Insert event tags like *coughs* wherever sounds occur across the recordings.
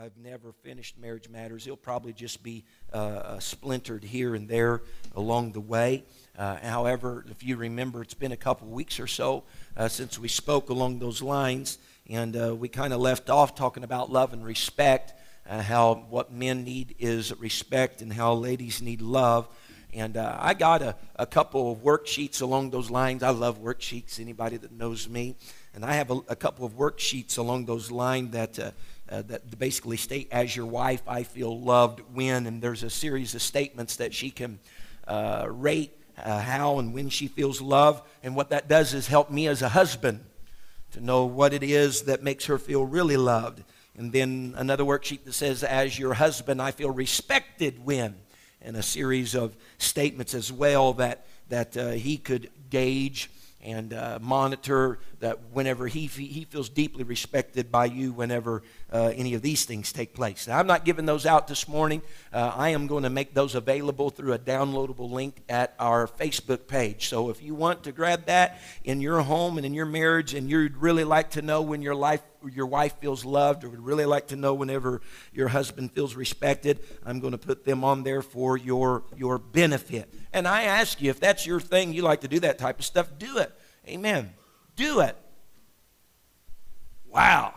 I've never finished Marriage Matters. It'll probably just be uh, uh, splintered here and there along the way. Uh, however, if you remember, it's been a couple weeks or so uh, since we spoke along those lines, and uh, we kind of left off talking about love and respect, uh, how what men need is respect, and how ladies need love. And I got a, a couple of worksheets along those lines. I love worksheets, anybody that knows me. And I have a, a couple of worksheets along those lines that, uh, that basically state, as your wife, I feel loved when. And there's a series of statements that she can uh, rate uh, how and when she feels loved. And what that does is help me as a husband to know what it is that makes her feel really loved. And then another worksheet that says, as your husband, I feel respected when. And a series of statements as well that, that uh, he could gauge and uh, monitor that whenever he, he feels deeply respected by you whenever uh, any of these things take place. Now, I'm not giving those out this morning. Uh, I am going to make those available through a downloadable link at our Facebook page. So if you want to grab that in your home and in your marriage and you'd really like to know when your life your wife feels loved or would really like to know whenever your husband feels respected, I'm going to put them on there for your, your benefit. And I ask you, if that's your thing, you like to do that type of stuff, do it. Amen. Do it. Wow.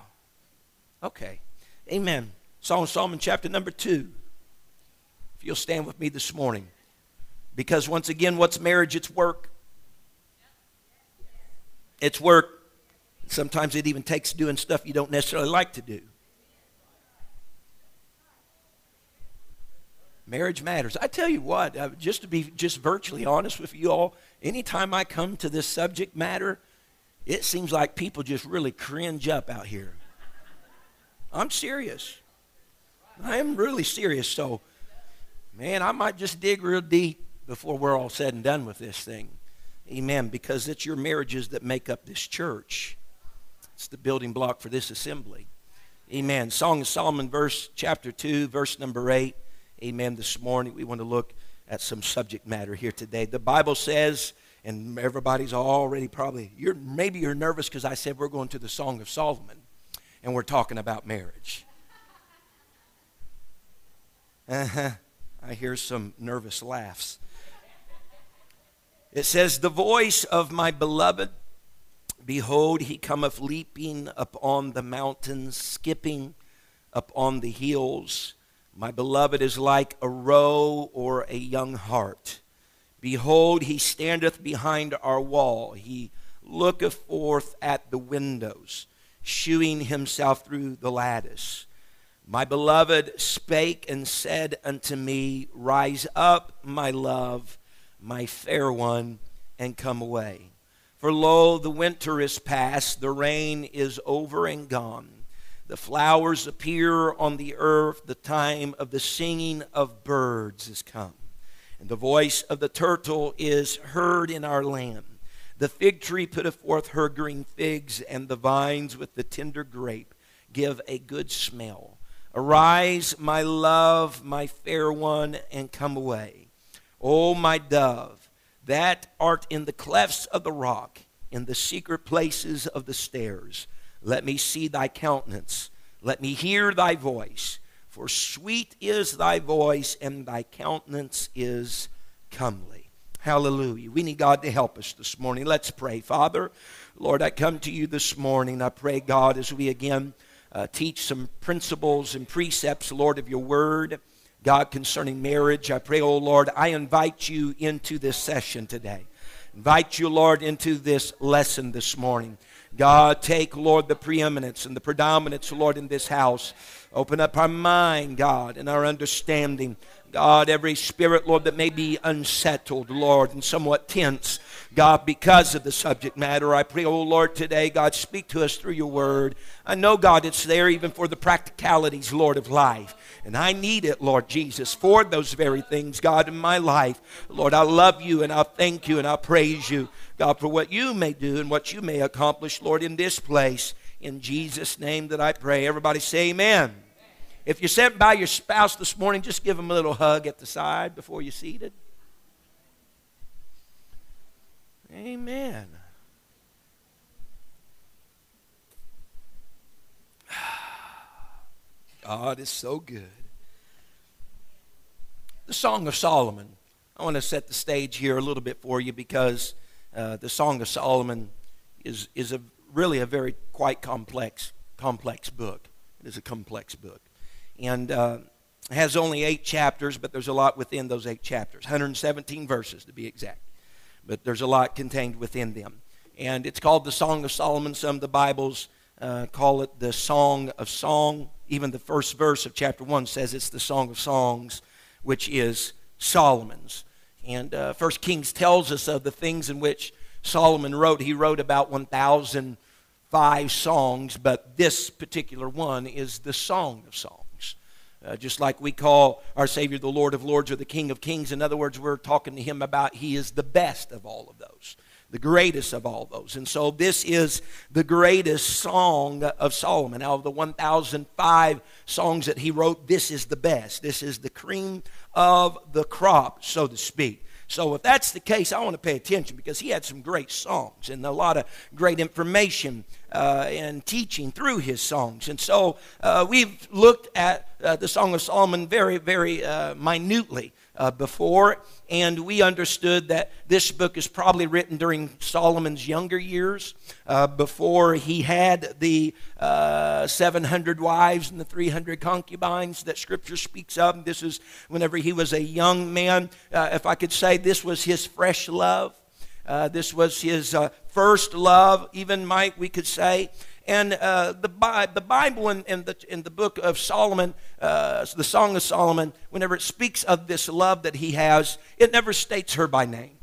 Okay. Amen. Song of Solomon, chapter number two. If you'll stand with me this morning. Because once again, what's marriage? It's work. It's work. Sometimes it even takes doing stuff you don't necessarily like to do. Marriage matters. I tell you what, uh, just to be just virtually honest with you all, anytime I come to this subject matter, it seems like people just really cringe up out here. I'm serious. I am really serious. So, man, I might just dig real deep before we're all said and done with this thing. Amen. Because it's your marriages that make up this church. It's the building block for this assembly. Amen. Song of Solomon, verse chapter 2, verse number 8. Amen. This morning we want to look at some subject matter here today. The Bible says, and everybody's already probably, you're, maybe you're nervous because I said we're going to the Song of Solomon and we're talking about marriage. Uh-huh. I hear some nervous laughs. It says, The voice of my beloved Behold, he cometh leaping upon the mountains, skipping upon the hills. My beloved is like a roe or a young hart. Behold, he standeth behind our wall. He looketh forth at the windows, shewing himself through the lattice. My beloved spake and said unto me, Rise up, my love, my fair one, and come away. For lo, the winter is past, the rain is over and gone. The flowers appear on the earth, the time of the singing of birds is come. And the voice of the turtle is heard in our land. The fig tree putteth forth her green figs, and the vines with the tender grape give a good smell. Arise, my love, my fair one, and come away. O my dove, that art in the clefts of the rock, in the secret places of the stairs. Let me see thy countenance. Let me hear thy voice. For sweet is thy voice, and thy countenance is comely. Hallelujah. We need God to help us this morning. Let's pray. Father, Lord, I come to you this morning. I pray, God, as we again uh, teach some principles and precepts, Lord, of your word. God, concerning marriage. I pray, oh Lord, I invite you into this session today. Invite you, Lord, into this lesson this morning. God, take, Lord, the preeminence and the predominance, Lord, in this house. Open up our mind, God, and our understanding. God, every spirit, Lord, that may be unsettled, Lord, and somewhat tense. God, because of the subject matter. I pray, oh Lord, today, God, speak to us through your word. I know, God, it's there even for the practicalities, Lord, of life. And I need it, Lord Jesus, for those very things, God, in my life. Lord, I love you and I thank you and I praise you, God, for what you may do and what you may accomplish, Lord, in this place. In Jesus' name that I pray. Everybody say amen. If you're sitting by your spouse this morning, just give them a little hug at the side before you're seated. Amen. *sighs* God is so good. The Song of Solomon. I want to set the stage here a little bit for you because uh, the Song of Solomon is, is a, really a very quite complex, complex book. It is a complex book. And uh, has only eight chapters, but there's a lot within those eight chapters 117 verses to be exact but there's a lot contained within them. And it's called the Song of Solomon. Some of the Bibles uh, call it the Song of Song. Even the first verse of chapter 1 says it's the Song of Songs, which is Solomon's. And uh, First Kings tells us of the things in which Solomon wrote. He wrote about 1,005 songs, but this particular one is the Song of Songs. Uh, just like we call our Savior the Lord of Lords or the King of Kings. In other words, we're talking to him about he is the best of all of those, the greatest of all those. And so this is the greatest song of Solomon. Out of the 1,005 songs that he wrote, this is the best. This is the cream of the crop, so to speak. So if that's the case, I want to pay attention because he had some great songs and a lot of great information uh, and teaching through his songs. And so uh, we've looked at uh, the Song of Solomon very, very uh, minutely uh, before, and we understood that this book is probably written during Solomon's younger years, uh, before he had the uh, 700 wives and the 300 concubines that Scripture speaks of. This is whenever he was a young man. If I could say, this was his fresh love. Uh, this was his uh, first love, even Mike, we could say. And uh, the, the Bible in, in, the, the book of Solomon, uh, the Song of Solomon, whenever it speaks of this love that he has, it never states her by name.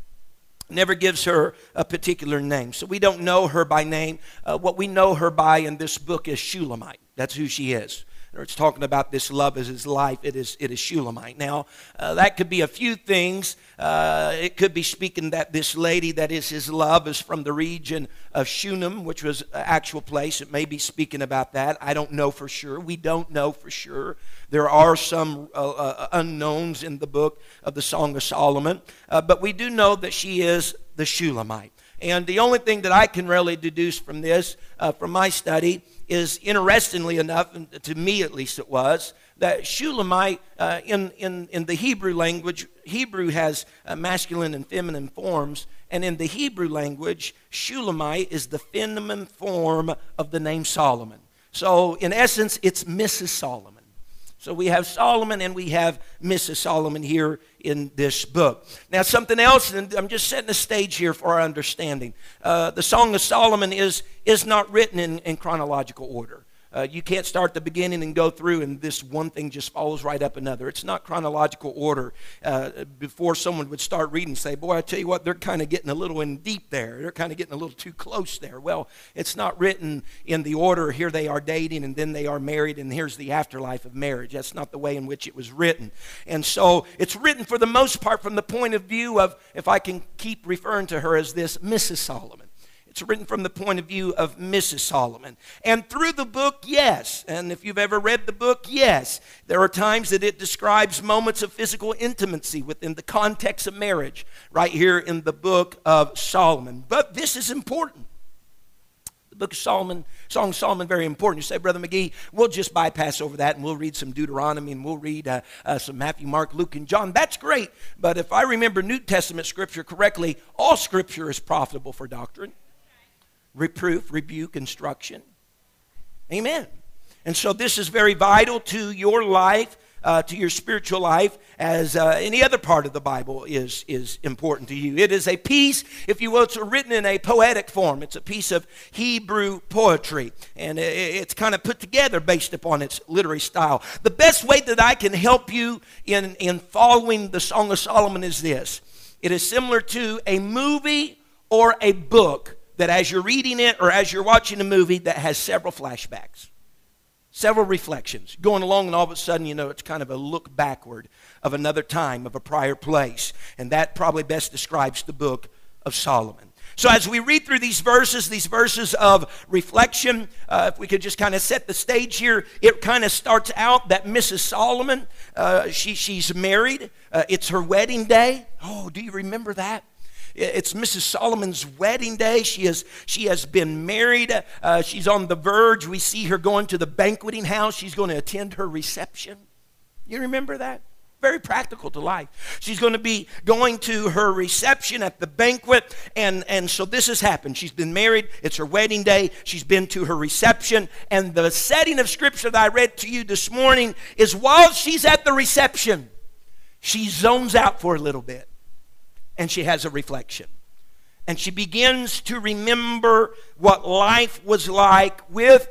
Never gives her a particular name. So we don't know her by name. Uh, what we know her by in this book is Shulamite. That's who she is or it's talking about this love as his life, it is, it is Shulamite. Now, uh, that could be a few things. Uh, it could be speaking that this lady that is his love is from the region of Shunem, which was an actual place. It may be speaking about that. I don't know for sure. We don't know for sure. There are some uh, uh unknowns in the book of the Song of Solomon, uh, but we do know that she is the Shulamite. And the only thing that I can really deduce from this, uh, from my study, is interestingly enough, to me at least it was, that Shulamite uh, in, in, in the Hebrew language, Hebrew has uh, masculine and feminine forms, and in the Hebrew language, Shulamite is the feminine form of the name Solomon. So, in essence, it's Mrs. Solomon. So we have Solomon and we have Mrs. Solomon here in this book. Now, something else, and I'm just setting the stage here for our understanding. Uh, the Song of Solomon is, is not written in, in chronological order. Uh, you can't start the beginning and go through, and this one thing just follows right up another. It's not chronological order. Uh, before someone would start reading, say, Boy, I tell you what, they're kind of getting a little in deep there. They're kind of getting a little too close there. Well, it's not written in the order here they are dating, and then they are married, and here's the afterlife of marriage. That's not the way in which it was written. And so it's written for the most part from the point of view of, if I can keep referring to her as this, Mrs. Solomon. It's written from the point of view of Mrs. Solomon. And through the book, yes. And if you've ever read the book, yes. There are times that it describes moments of physical intimacy within the context of marriage, right here in the book of Solomon. But this is important. The book of Solomon, Song of Solomon, very important. You say, Brother McGee, we'll just bypass over that and we'll read some Deuteronomy and we'll read uh, uh, some Matthew, Mark, Luke, and John. That's great. But if I remember New Testament scripture correctly, all scripture is profitable for doctrine reproof, rebuke, instruction. Amen. And so this is very vital to your life, uh, to your spiritual life, as uh, any other part of the Bible is, is important to you. It is a piece, if you will, it's written in a poetic form. It's a piece of Hebrew poetry, and it's kind of put together based upon its literary style. The best way that I can help you in, in following the Song of Solomon is this it is similar to a movie or a book that as you're reading it or as you're watching a movie that has several flashbacks, several reflections going along, and all of a sudden, you know, it's kind of a look backward of another time, of a prior place. And that probably best describes the book of Solomon. So, as we read through these verses, these verses of reflection, uh, if we could just kind of set the stage here, it kind of starts out that Mrs. Solomon, uh, she, she's married. Uh, it's her wedding day. Oh, do you remember that? It's Mrs. Solomon's wedding day. She has, she has been married. Uh, she's on the verge. We see her going to the banqueting house. She's going to attend her reception. You remember that? Very practical to life. She's going to be going to her reception at the banquet, and, and so this has happened. She's been married, it's her wedding day, she's been to her reception, and the setting of scripture that I read to you this morning is while she's at the reception, she zones out for a little bit and she has a reflection. And she begins to remember what life was like with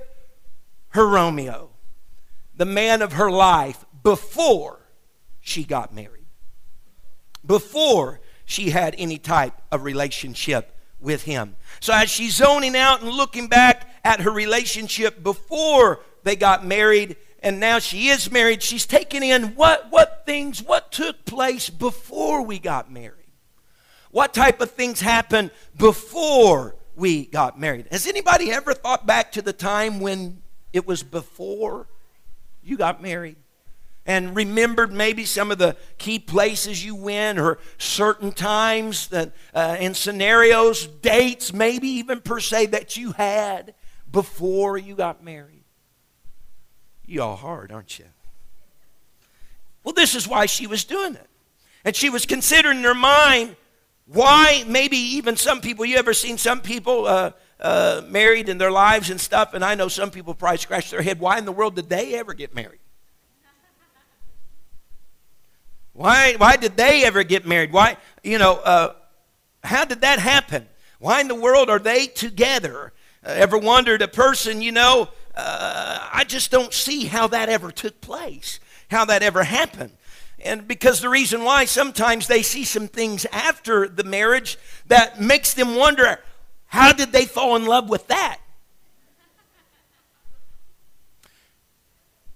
her Romeo, the man of her life, before she got married, before she had any type of relationship with him. So as she's zoning out and looking back at her relationship before they got married, and now she is married, she's taking in what, what things, what took place before we got married. What type of things happened before we got married? Has anybody ever thought back to the time when it was before you got married? and remembered maybe some of the key places you went or certain times that, uh, and scenarios, dates, maybe even per se, that you had before you got married. You all hard, aren't you? Well, this is why she was doing it. And she was considering in her mind why, maybe even some people, you ever seen some people uh, uh, married in their lives and stuff, and I know some people probably scratch their head, why in the world did they ever get married? Why, why did they ever get married? Why, you know, uh, how did that happen? Why in the world are they together? Uh, ever wondered a person, you know, uh, I just don't see how that ever took place, how that ever happened. And because the reason why sometimes they see some things after the marriage that makes them wonder how did they fall in love with that?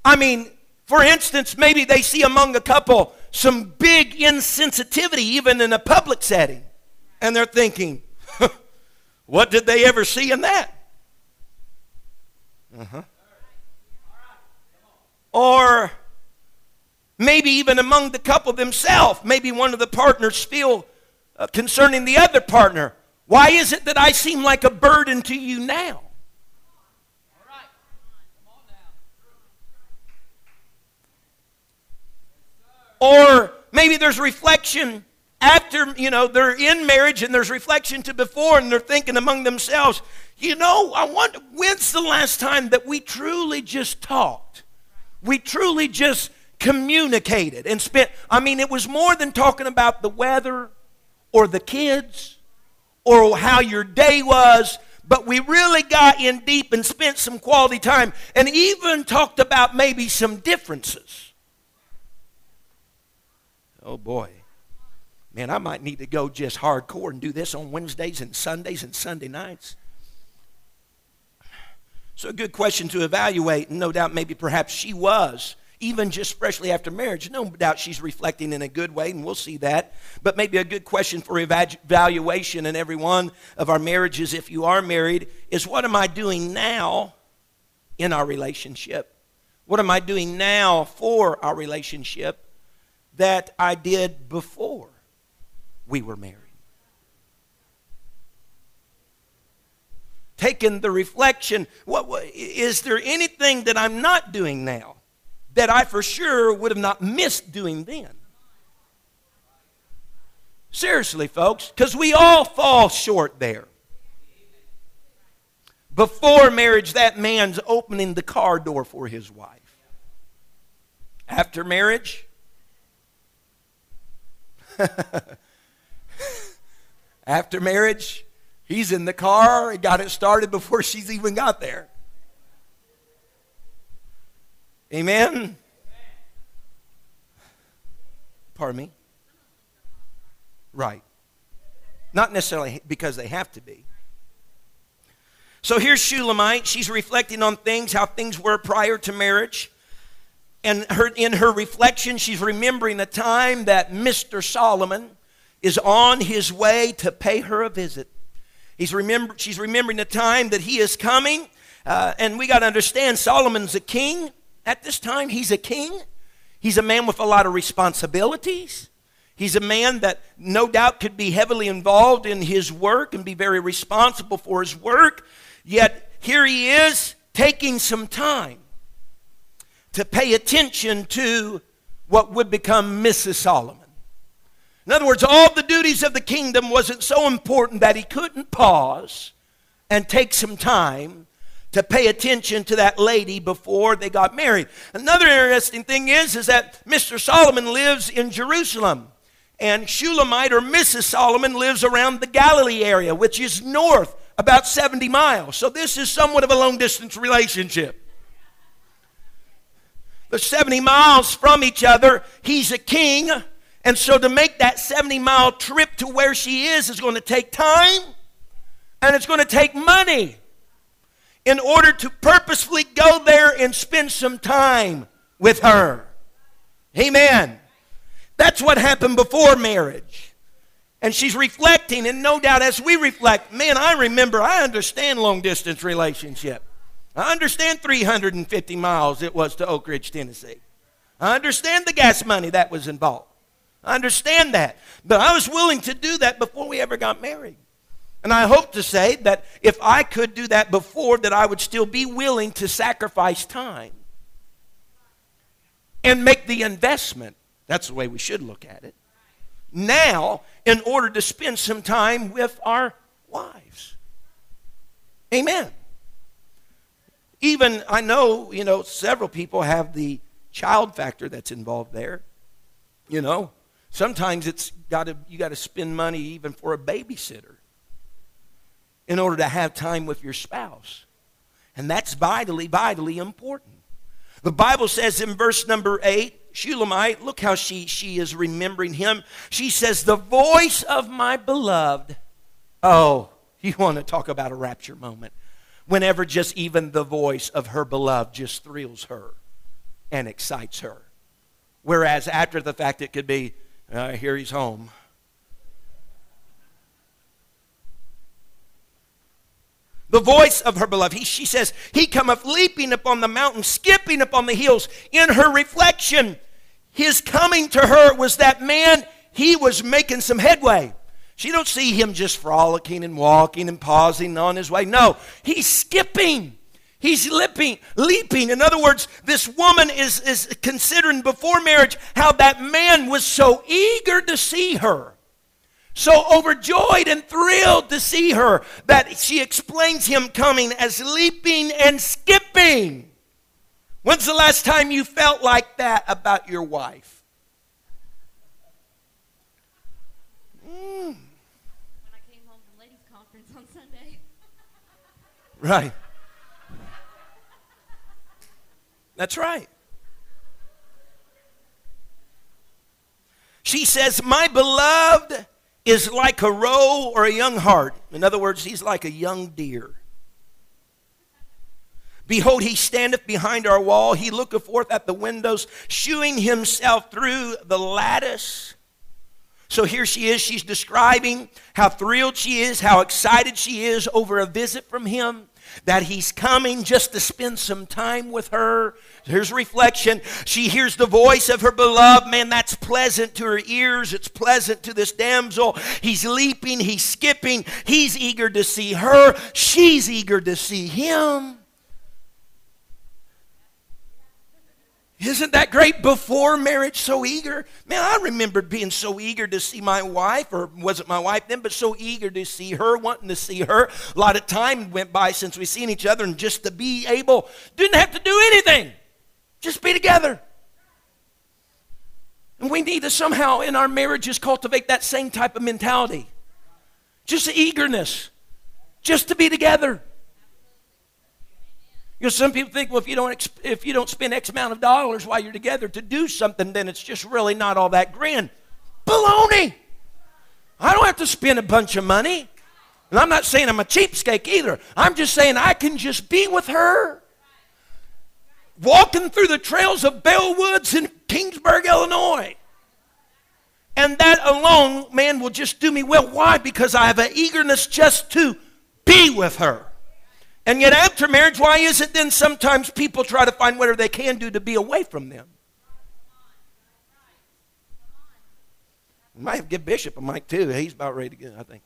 I mean, for instance, maybe they see among a couple some big insensitivity, even in a public setting. And they're thinking, *laughs* what did they ever see in that? Uh-huh. Or maybe even among the couple themselves, maybe one of the partners feel uh, concerning the other partner, why is it that I seem like a burden to you now? Or maybe there's reflection after, you know, they're in marriage and there's reflection to before and they're thinking among themselves, you know, I wonder, when's the last time that we truly just talked? We truly just communicated and spent, I mean, it was more than talking about the weather or the kids or how your day was, but we really got in deep and spent some quality time and even talked about maybe some differences. Oh boy. Man, I might need to go just hardcore and do this on Wednesdays and Sundays and Sunday nights. So, a good question to evaluate, and no doubt maybe perhaps she was, even just freshly after marriage. No doubt she's reflecting in a good way, and we'll see that. But maybe a good question for evaluation in every one of our marriages, if you are married, is what am I doing now in our relationship? What am I doing now for our relationship? that I did before we were married. Taking the reflection, what, what, is there anything that I'm not doing now that I for sure would have not missed doing then? Seriously, folks, because we all fall short there. Before marriage, that man's opening the car door for his wife. After marriage, *laughs* After marriage, he's in the car. He got it started before she's even got there. Amen? Pardon me? Right. not necessarily because they have to be. So here's Shulamite. She's reflecting on things, how things were prior to marriage. And her, in her reflection, she's remembering a time that Mr. Solomon is on his way to pay her a visit. He's remember, she's remembering the time that he is coming. Uh, and we got to understand Solomon's a king. At this time, he's a king. He's a man with a lot of responsibilities. He's a man that no doubt could be heavily involved in his work and be very responsible for his work. Yet here he is taking some time to pay attention to what would become Mrs. Solomon. In other words, all the duties of the kingdom wasn't so important that he couldn't pause and take some time to pay attention to that lady before they got married. Another interesting thing is, is that Mr. Solomon lives in Jerusalem. And Shulamite or Mrs. Solomon lives around the Galilee area, which is north about 70 miles. So this is somewhat of a long distance relationship. They're 70 miles from each other. He's a king. And so to make that 70 mile trip to where she is is going to take time and it's going to take money in order to purposefully go there and spend some time with her. Amen. That's what happened before marriage. And she's reflecting, and no doubt as we reflect, man, I remember, I understand long distance relationship. I understand 350 miles it was to Oak Ridge, Tennessee. I understand the gas money that was involved. I understand that. But I was willing to do that before we ever got married. And I hope to say that if I could do that before, that I would still be willing to sacrifice time and make the investment. That's the way we should look at it. Now, in order to spend some time with our wives. Amen. Even I know, you know, several people have the child factor that's involved there. You know, sometimes it's got to you got to spend money even for a babysitter in order to have time with your spouse. And that's vitally, vitally important. The Bible says in verse number 8, Shulamite, look how she, she is remembering him. She says, The voice of my beloved. Oh, you want to talk about a rapture moment. Whenever just even the voice of her beloved just thrills her and excites her. Whereas after the fact, it could be, uh, here he's home. The voice of her beloved. He, she says, He cometh leaping upon the mountain, skipping upon the hills. In her reflection, his coming to her was that man, he was making some headway. She don't see him just frolicking and walking and pausing on his way. No, he's skipping. He's leaping, leaping. In other words, this woman is, is considering before marriage how that man was so eager to see her so overjoyed and thrilled to see her that she explains him coming as leaping and skipping. When's the last time you felt like that about your wife? Mm. When I came home from ladies' conference on Sunday. *laughs* Right. That's right. She says, My beloved is like a roe or a young hart. In other words, he's like a young deer. Behold, he standeth behind our wall. He looketh forth at the windows, shewing himself through the lattice. So here she is. She's describing how thrilled she is, how excited she is over a visit from him that he's coming just to spend some time with her. Here's reflection. She hears the voice of her beloved. Man, that's pleasant to her ears. It's pleasant to this damsel. He's leaping, he's skipping. He's eager to see her. She's eager to see him. Isn't that great? Before marriage, so eager. Man, I remember being so eager to see my wife, or wasn't my wife then, but so eager to see her, wanting to see her. A lot of time went by since we seen each other, and just to be able, didn't have to do anything, just be together. And we need to somehow in our marriages cultivate that same type of mentality. Just eagerness, just to be together. You know, some people think, well, if you don't if you don't spend X amount of dollars while you're together to do something, then it's just really not all that grand. Baloney! I don't have to spend a bunch of money. And I'm not saying I'm a cheapskate either. I'm just saying I can just be with her. Walking through the trails of Bell Woods in Kingsburg, Illinois. And that alone, man, will just do me well. Why? Because I have an eagerness just to be with her. And yet, after marriage, why is it then sometimes people try to find whatever they can do to be away from them? We might give Bishop a mic too. He's about ready to go, I think.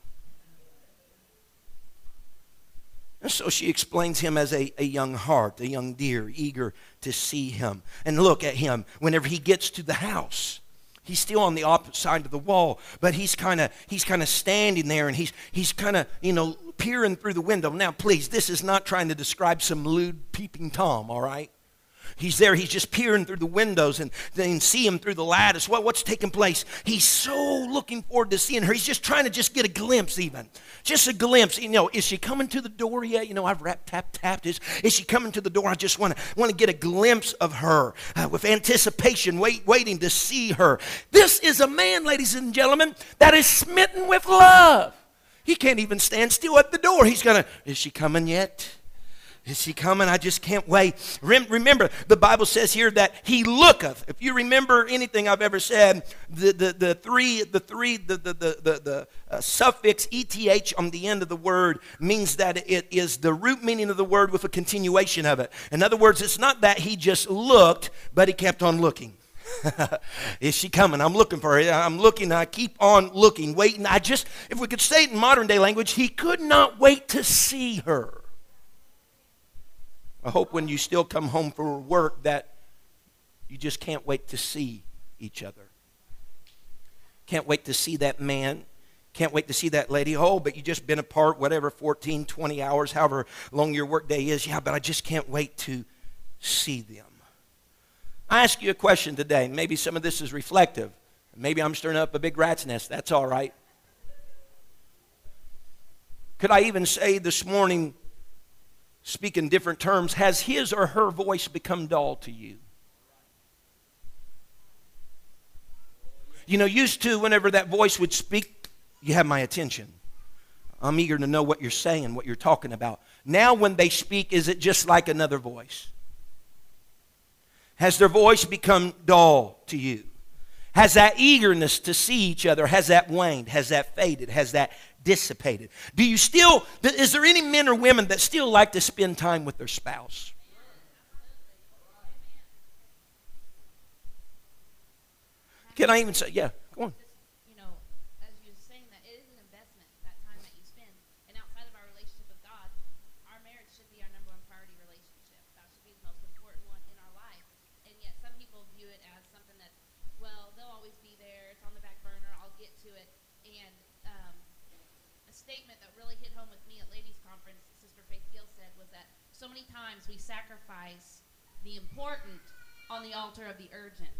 And so she explains him as a, a young hart, a young deer, eager to see him. And look at him whenever he gets to the house. He's still on the opposite side of the wall, but he's kind of he's kind of standing there and he's he's kind of, you know, peering through the window. Now, please, this is not trying to describe some lewd peeping Tom, all right? He's there, he's just peering through the windows and then see him through the lattice. What, what's taking place? He's so looking forward to seeing her. He's just trying to just get a glimpse, even. Just a glimpse. You know, is she coming to the door yet? You know, I've rap, tap, tapped. Is, is she coming to the door? I just want to want to get a glimpse of her uh, with anticipation, wait, waiting to see her. This is a man, ladies and gentlemen, that is smitten with love. He can't even stand still at the door. He's going to, is she coming yet? Is he coming? I just can't wait. Remember, the Bible says here that he looketh. If you remember anything I've ever said, the, the, the three, the three, the, the, the, the, the uh, suffix eth on the end of the word means that it is the root meaning of the word with a continuation of it. In other words, it's not that he just looked, but he kept on looking. *laughs* is she coming? I'm looking for her. I'm looking. I keep on looking, waiting. I just, if we could say it in modern day language, he could not wait to see her. I hope when you still come home from work that you just can't wait to see each other. Can't wait to see that man. Can't wait to see that lady. Oh, but you just been apart, whatever, 14, 20 hours, however long your workday is. Yeah, but I just can't wait to see them. I ask you a question today. Maybe some of this is reflective. Maybe I'm stirring up a big rat's nest. That's all right. Could I even say this morning speak in different terms, has his or her voice become dull to you? You know, used to, whenever that voice would speak, you have my attention. I'm eager to know what you're saying, what you're talking about. Now, when they speak, is it just like another voice? Has their voice become dull to you? Has that eagerness to see each other, has that waned? Has that faded? Has that dissipated. Do you still, is there any men or women that still like to spend time with their spouse? Can I even say, yeah, on. the important on the altar of the urgent.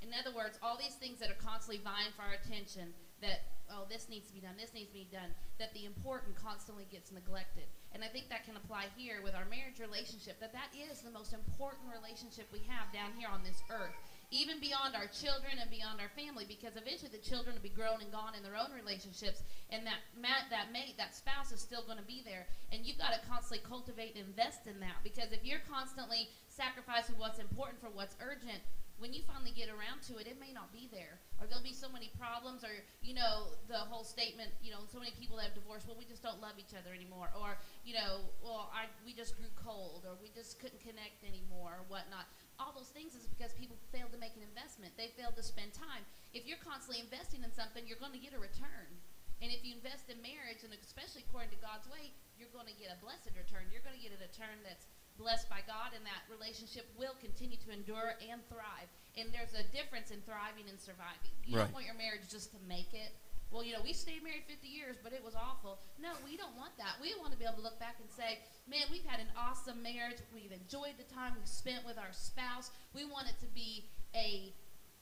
In other words, all these things that are constantly vying for our attention, that, oh, this needs to be done, this needs to be done, that the important constantly gets neglected. And I think that can apply here with our marriage relationship, that that is the most important relationship we have down here on this earth even beyond our children and beyond our family, because eventually the children will be grown and gone in their own relationships, and that that mate, that spouse is still going to be there, and you've got to constantly cultivate and invest in that. Because if you're constantly sacrificing what's important for what's urgent, when you finally get around to it, it may not be there, or there'll be so many problems, or you know the whole statement, you know, so many people that have divorced, well, we just don't love each other anymore, or you know, well, I we just grew cold, or we just couldn't connect anymore, or whatnot all those things is because people failed to make an investment. They failed to spend time. If you're constantly investing in something, you're going to get a return. And if you invest in marriage, and especially according to God's way, you're going to get a blessed return. You're going to get a return that's blessed by God, and that relationship will continue to endure and thrive. And there's a difference in thriving and surviving. You right. don't want your marriage just to make it well, you know, we stayed married 50 years, but it was awful. No, we don't want that. We want to be able to look back and say, man, we've had an awesome marriage. We've enjoyed the time we've spent with our spouse. We want it to be a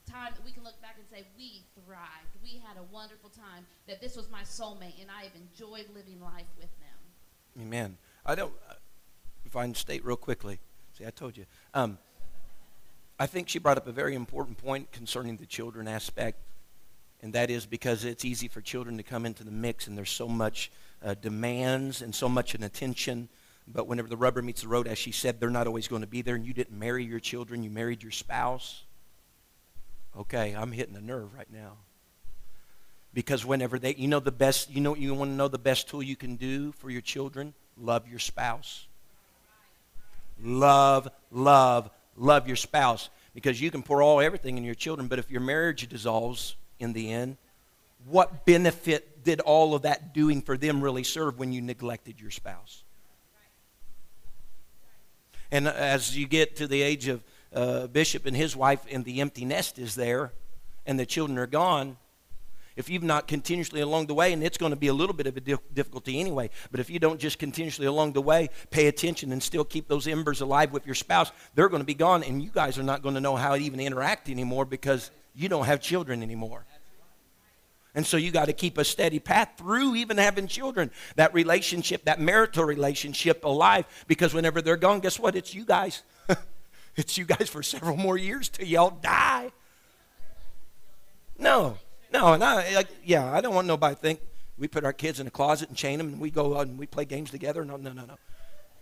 time that we can look back and say, we thrived. We had a wonderful time, that this was my soulmate, and I have enjoyed living life with them. Amen. I don't, if I can state real quickly, see, I told you. Um, I think she brought up a very important point concerning the children aspect And that is because it's easy for children to come into the mix, and there's so much uh, demands and so much an attention. But whenever the rubber meets the road, as she said, they're not always going to be there, and you didn't marry your children, you married your spouse. Okay, I'm hitting a nerve right now. Because whenever they, you know, the best, you know, you want to know the best tool you can do for your children? Love your spouse. Love, love, love your spouse. Because you can pour all everything in your children, but if your marriage dissolves in the end, what benefit did all of that doing for them really serve when you neglected your spouse? And as you get to the age of uh, Bishop and his wife, and the empty nest is there, and the children are gone, if you've not continuously along the way, and it's going to be a little bit of a difficulty anyway, but if you don't just continuously along the way pay attention and still keep those embers alive with your spouse, they're going to be gone, and you guys are not going to know how to even interact anymore because you don't have children anymore. And so you got to keep a steady path through even having children. That relationship, that marital relationship alive. Because whenever they're gone, guess what? It's you guys. *laughs* it's you guys for several more years till y'all die. No, no, and I, like, yeah, I don't want nobody to think we put our kids in a closet and chain them and we go out and we play games together. No, no, no, no.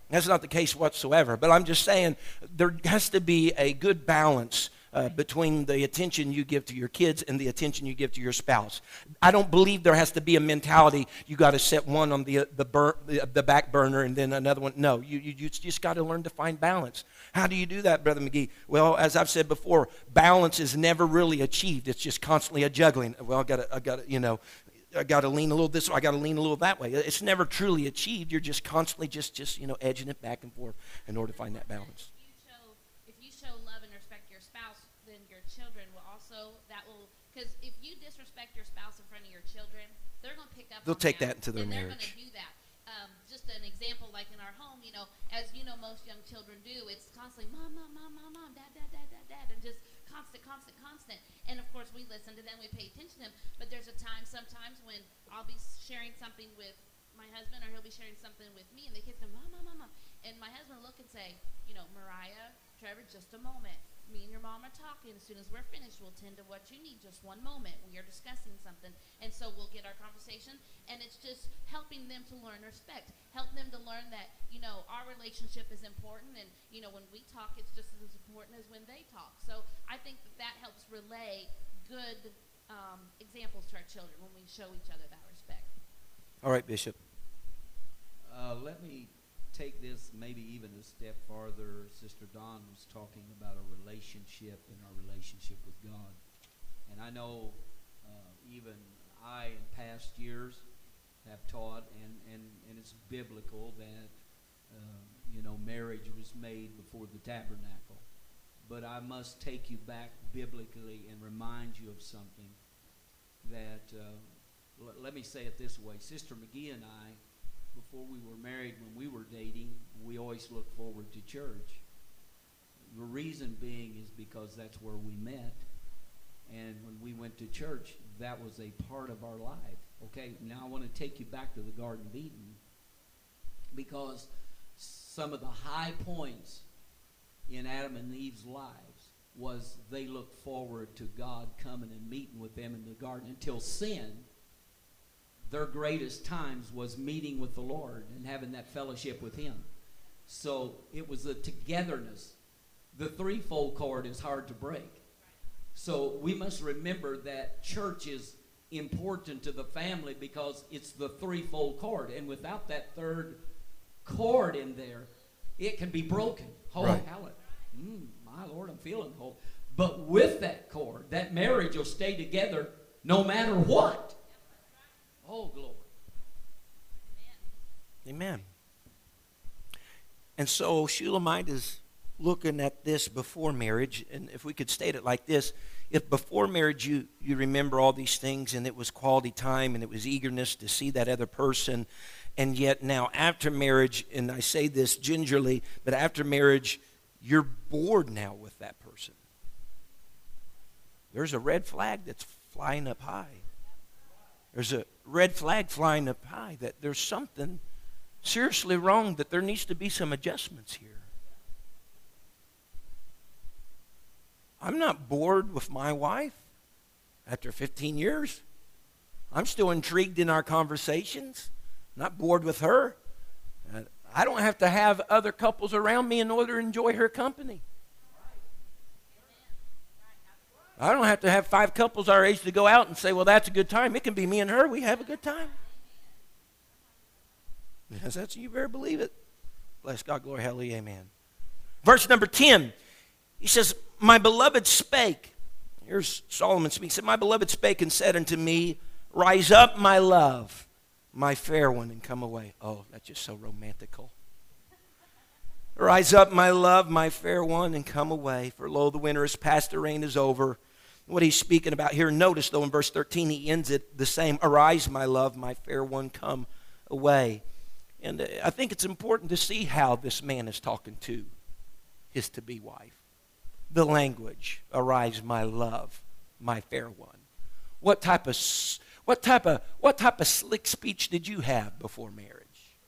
That's not the case whatsoever. But I'm just saying there has to be a good balance uh, between the attention you give to your kids and the attention you give to your spouse. I don't believe there has to be a mentality you got to set one on the, the, bur- the, back burner and then another one. No, you, you, you just got to learn to find balance. How do you do that, Brother McGee? Well, as I've said before, balance is never really achieved. It's just constantly a juggling. Well, I got I got to, you know, I got to lean a little this way, I got to lean a little that way. It's never truly achieved. You're just constantly just, just, you know, edging it back and forth in order to find that balance. They'll take that into their and marriage. They're going to do that. Um, just an example, like in our home, you know, as you know, most young children do. It's constantly mom, mom, mom, mom, mom, dad, dad, dad, dad, dad, and just constant, constant, constant. And of course, we listen to them, we pay attention to them. But there's a time sometimes when I'll be sharing something with my husband, or he'll be sharing something with me, and the kids go, mom, mom, mom, mom, and my husband will look and say, you know, Mariah, Trevor, just a moment me and your mom are talking. As soon as we're finished, we'll tend to what you need. Just one moment. We are discussing something. And so we'll get our conversation. And it's just helping them to learn respect. Help them to learn that, you know, our relationship is important. And, you know, when we talk, it's just as important as when they talk. So I think that that helps relay good um, examples to our children when we show each other that respect. All right, Bishop. Uh, let me take this maybe even a step farther, Sister Don was talking about a relationship and our relationship with God. And I know uh, even I, in past years, have taught, and, and, and it's biblical that, uh, you know, marriage was made before the tabernacle. But I must take you back biblically and remind you of something that, uh, l- let me say it this way. Sister McGee and I, before we were married, when we were dating, we always looked forward to church. The reason being is because that's where we met. And when we went to church, that was a part of our life. Okay, now I want to take you back to the Garden of Eden because some of the high points in Adam and Eve's lives was they looked forward to God coming and meeting with them in the garden until sin their greatest times was meeting with the Lord and having that fellowship with Him. So it was a togetherness. The threefold cord is hard to break. So we must remember that church is important to the family because it's the threefold cord. And without that third cord in there, it can be broken. Oh, right. Mm, my Lord, I'm feeling whole. But with that cord, that marriage will stay together no matter what. Oh, glory. Amen. And so Shulamite is looking at this before marriage, and if we could state it like this, if before marriage you, you remember all these things and it was quality time and it was eagerness to see that other person, and yet now after marriage, and I say this gingerly, but after marriage, you're bored now with that person. There's a red flag that's flying up high. There's a red flag flying up high that there's something seriously wrong, that there needs to be some adjustments here. I'm not bored with my wife. after 15 years. I'm still intrigued in our conversations, not bored with her. I don't have to have other couples around me in order to enjoy her company. I don't have to have five couples our age to go out and say, well, that's a good time. It can be me and her. We have a good time. Yes, that's you better believe it. Bless God, glory, hallelujah, amen. Verse number 10, he says, My beloved spake. Here's Solomon speaking. He said, My beloved spake and said unto me, Rise up, my love, my fair one, and come away. Oh, that's just so romantical. Rise up, my love, my fair one, and come away. For lo, the winter is past, the rain is over. What he's speaking about here, notice though in verse 13, he ends it the same Arise, my love, my fair one, come away. And uh, I think it's important to see how this man is talking to his to be wife. The language, arise, my love, my fair one. What type of what type of what type of slick speech did you have before marriage?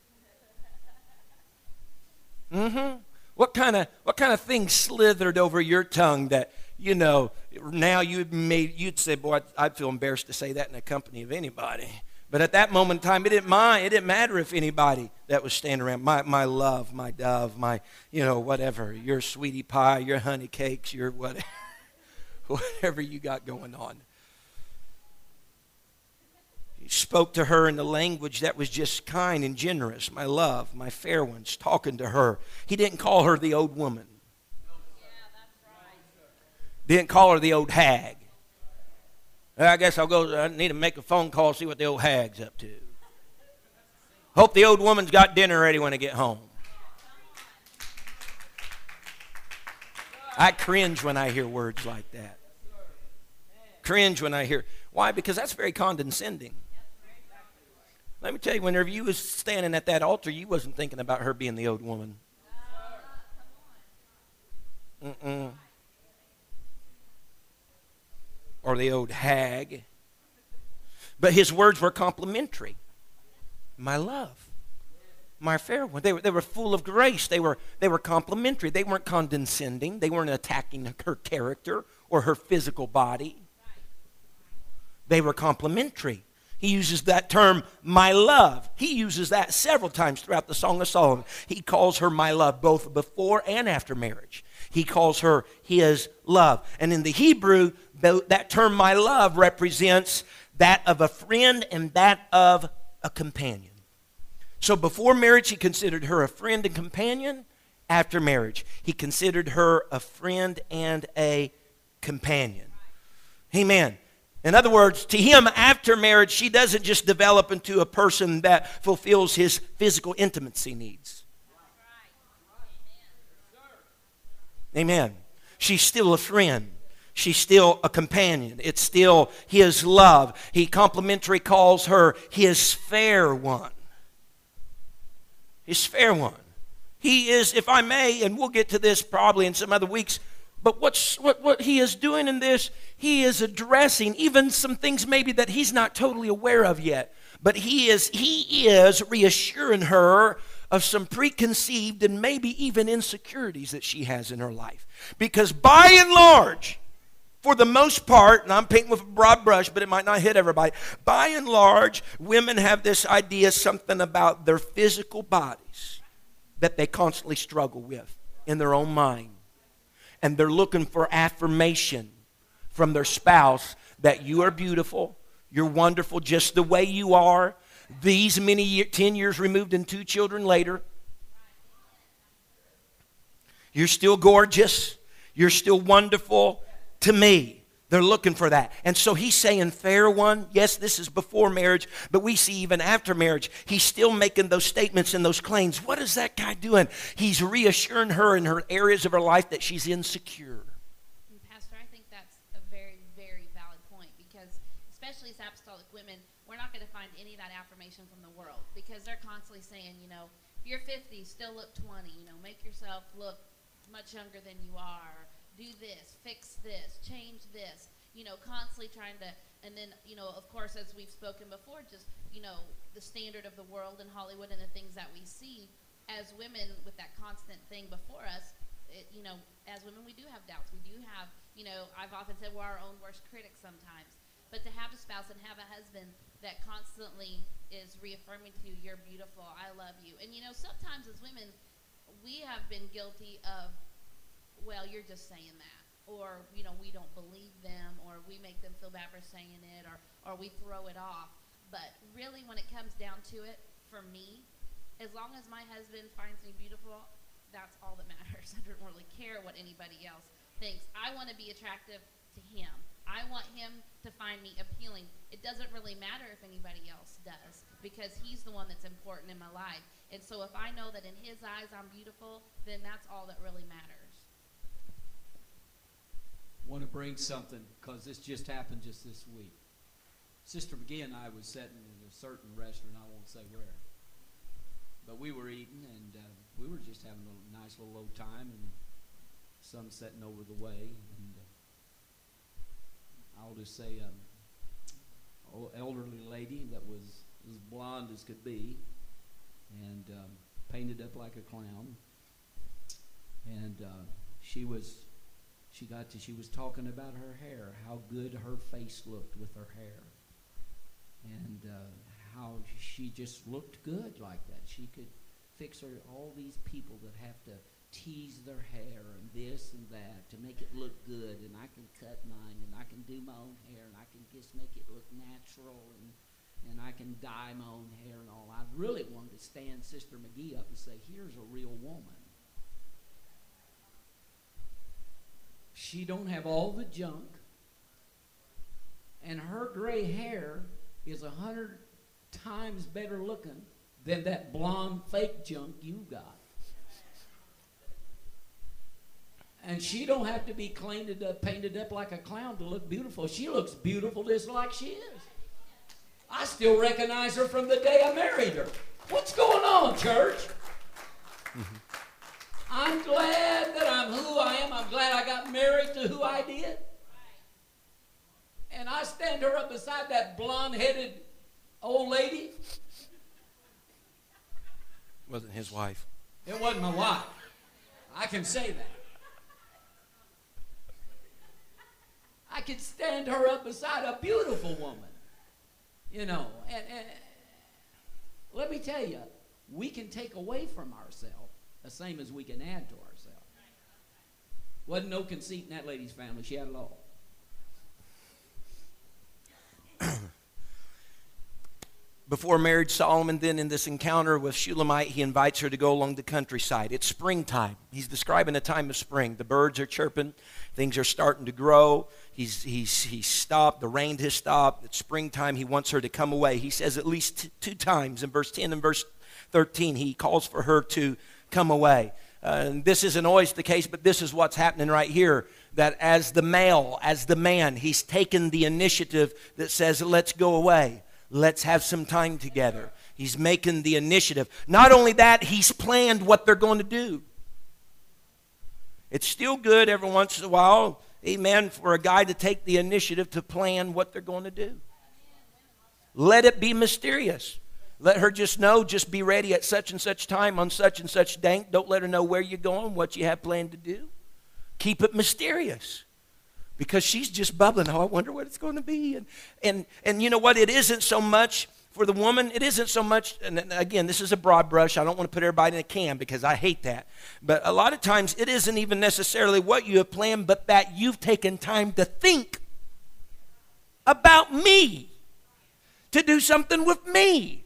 Mm-hmm. What kind of what kind of things slithered over your tongue that you know now you'd made you'd say, boy, I'd, feel embarrassed to say that in the company of anybody. But at that moment in time, it didn't mind. It didn't matter if anybody that was standing around, my, my love, my dove, my, you know, whatever, your sweetie pie, your honey cakes, your whatever, *laughs* whatever you got going on. He spoke to her in the language that was just kind and generous. My love, my fair ones, talking to her. He didn't call her the old woman. Didn't call her the old hag. I guess I'll go. I need to make a phone call, see what the old hag's up to. Hope the old woman's got dinner ready when I get home. I cringe when I hear words like that. Cringe when I hear. Why? Because that's very condescending. Let me tell you, whenever you was standing at that altar, you wasn't thinking about her being the old woman. Mm-mm or the old hag. But his words were complimentary. My love, my fair one. They were, they were full of grace. They were, they were complimentary. They weren't condescending. They weren't attacking her character or her physical body. They were complimentary. He uses that term, my love. He uses that several times throughout the Song of Solomon. He calls her my love both before and after marriage. He calls her his love. And in the Hebrew, that term my love represents that of a friend and that of a companion. So before marriage, he considered her a friend and companion. After marriage, he considered her a friend and a companion. Amen. In other words, to him, after marriage, she doesn't just develop into a person that fulfills his physical intimacy needs. Amen. She's still a friend. She's still a companion. It's still his love. He complimentary calls her his fair one. His fair one. He is, if I may, and we'll get to this probably in some other weeks, but what's, what, what he is doing in this, he is addressing even some things maybe that he's not totally aware of yet. But he is, he is reassuring her of some preconceived and maybe even insecurities that she has in her life. Because by and large, for the most part, and I'm painting with a broad brush, but it might not hit everybody, by and large, women have this idea something about their physical bodies that they constantly struggle with in their own mind. And they're looking for affirmation from their spouse that you are beautiful, you're wonderful just the way you are, these many year, 10 years removed and two children later. You're still gorgeous. You're still wonderful to me. They're looking for that. And so he's saying, fair one. Yes, this is before marriage, but we see even after marriage, he's still making those statements and those claims. What is that guy doing? He's reassuring her in her areas of her life that she's insecure. Pastor, I think that's a very, very valid point because, especially as apostolic women, we're not going to find any of that affirmation from the world because they're constantly saying, you know, if you're 50, still look 20. You know, make yourself look much younger than you are. Do this, fix this, change this. You know, constantly trying to, and then, you know, of course, as we've spoken before, just, you know, the standard of the world in Hollywood and the things that we see as women with that constant thing before us, it, you know, as women, we do have doubts. We do have, you know, I've often said we're our own worst critics sometimes. but to have a spouse and have a husband that constantly is reaffirming to you, you're beautiful, I love you. And you know, sometimes as women, we have been guilty of, well, you're just saying that. Or, you know, we don't believe them, or we make them feel bad for saying it, or, or we throw it off. But really, when it comes down to it, for me, as long as my husband finds me beautiful, that's all that matters. *laughs* I don't really care what anybody else thinks. I want to be attractive to him. I want him to find me appealing. It doesn't really matter if anybody else does because he's the one that's important in my life. And so if I know that in his eyes I'm beautiful, then that's all that really matters. Want to bring something because this just happened just this week. Sister McGee and I was sitting in a certain restaurant. I won't say where, but we were eating and uh, we were just having a nice little old time and sun setting over the way. And uh, I'll just say, um, old elderly lady that was as blonde as could be and um, painted up like a clown. And uh, she was she got to she was talking about her hair how good her face looked with her hair. And uh, how she just looked good like that. She could fix her all these people that have to tease their hair and this and that to make it look good. And i can cut mine and i can do my own hair and i can just make it look natural and and i can dye my own hair and all. I really wanted to stand sister mcgee up and say here's a real woman she don't have all the junk. And her gray hair is a hundred times better looking than that blonde fake junk you got. And she don't have to be cleaned up painted up like a clown to look beautiful. She looks beautiful just like she is. I still recognize her from the day i married her. What's going on church mm-hmm. I'm glad that I'm who I am. I'm glad I got married to who I did. And I stand her up beside that blonde headed old lady. Wasn't his wife. It wasn't my wife. I can say that. I could stand her up beside a beautiful woman. You know, and, and let me tell you, we can take away from ourselves the same as we can add to ourselves. Wasn't no conceit in that lady's family. She had it all. *coughs* Before marriage, Solomon, then in this encounter with Shulamite, he invites her to go along the countryside. It's springtime. He's describing a time of spring. The birds are chirping, things are starting to grow. He's, he's, he's stopped, the rain has stopped. It's springtime. He wants her to come away. He says at least t- two times in verse 10 and verse 13, he calls for her to come away. Uh, this isn't always the case, but this is what's happening right here. That as the male, as the man, he's taken the initiative that says, let's go away. Let's have some time together. He's making the initiative. Not only that, he's planned what they're going to do. It's still good every once in a while, amen, for a guy to take the initiative to plan what they're going to do. Let it be mysterious. Let her just know, just be ready at such and such time on such and such date. Don't let her know where you're going, what you have planned to do. Keep it mysterious. Because she's just bubbling. Oh, I wonder what it's going to be. And, and, and you know what? It isn't so much for the woman, it isn't so much, and again, this is a broad brush. I don't want to put everybody in a can because I hate that. But a lot of times, it isn't even necessarily what you have planned, but that you've taken time to think about me, to do something with me.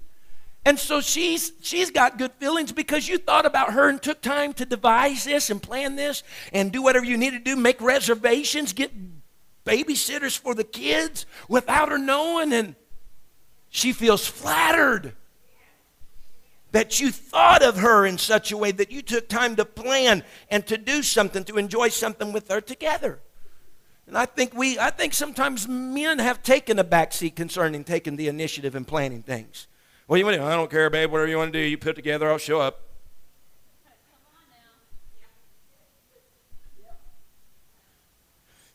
And so she's she's got good feelings because you thought about her and took time to devise this and plan this and do whatever you need to do, make reservations, get babysitters for the kids without her knowing and she feels flattered that you thought of her in such a way that you took time to plan and to do something to enjoy something with her together. And I think we I think sometimes men have taken a backseat concerning taking the initiative and planning things. Do you want to? I don't care, babe. Whatever you want to do, you put together, I'll show up.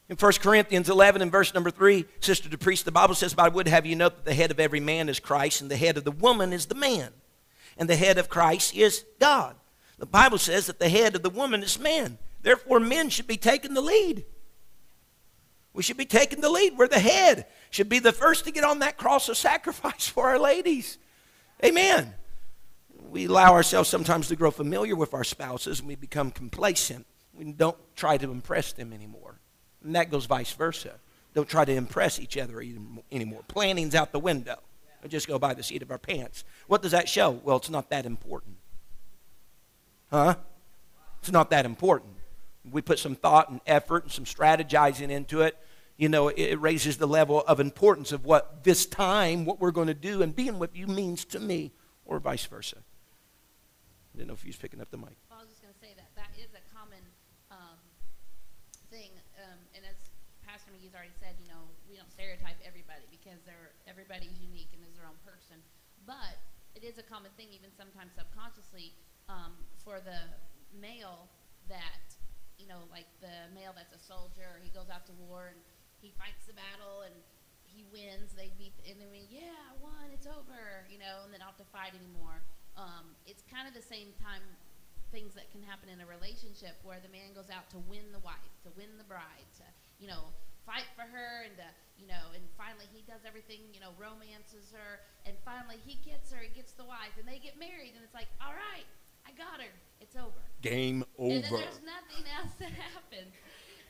In 1 Corinthians 11 and verse number 3, Sister DePriest, the Bible says, But I would have you know that the head of every man is Christ, and the head of the woman is the man, and the head of Christ is God. The Bible says that the head of the woman is man. Therefore, men should be taking the lead. We should be taking the lead. We're the head. Should be the first to get on that cross of sacrifice *laughs* for our ladies. Amen. We allow ourselves sometimes to grow familiar with our spouses and we become complacent. We don't try to impress them anymore. And that goes vice versa. Don't try to impress each other anymore. Planning's out the window. We just go by the seat of our pants. What does that show? Well, it's not that important. Huh? It's not that important. We put some thought and effort and some strategizing into it. You know, it raises the level of importance of what this time, what we're going to do, and being with you means to me, or vice versa. I didn't know if you was picking up the mic. Well, I was just going to say that that is a common um, thing, um, and as Pastor McGee's already said, you know, we don't stereotype everybody because they're everybody's unique and is their own person. But it is a common thing, even sometimes subconsciously, um, for the male that, you know, like the male that's a soldier, he goes out to war and he fights the battle and he wins, they beat the enemy, yeah, I won, it's over, you know, and then don't have to fight anymore. Um, it's kind of the same time things that can happen in a relationship where the man goes out to win the wife, to win the bride, to, you know, fight for her and to, you know, and finally he does everything, you know, romances her, and finally he gets her, he gets the wife, and they get married, and it's like, all right, I got her. It's over. Game over. And then there's nothing else that *laughs* happens.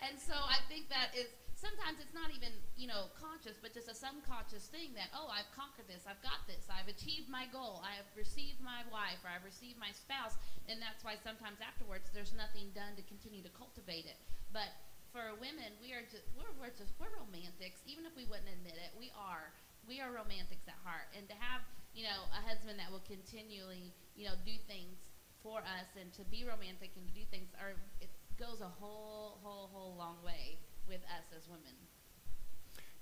And so I think that is sometimes it's not even you know conscious, but just a subconscious thing that oh I've conquered this, I've got this, I've achieved my goal, I have received my wife, or I've received my spouse, and that's why sometimes afterwards there's nothing done to continue to cultivate it. But for women, we are just we're, we're just we're romantics, even if we wouldn't admit it. We are we are romantics at heart, and to have you know a husband that will continually you know do things for us and to be romantic and to do things are it goes a whole whole whole long way with us as women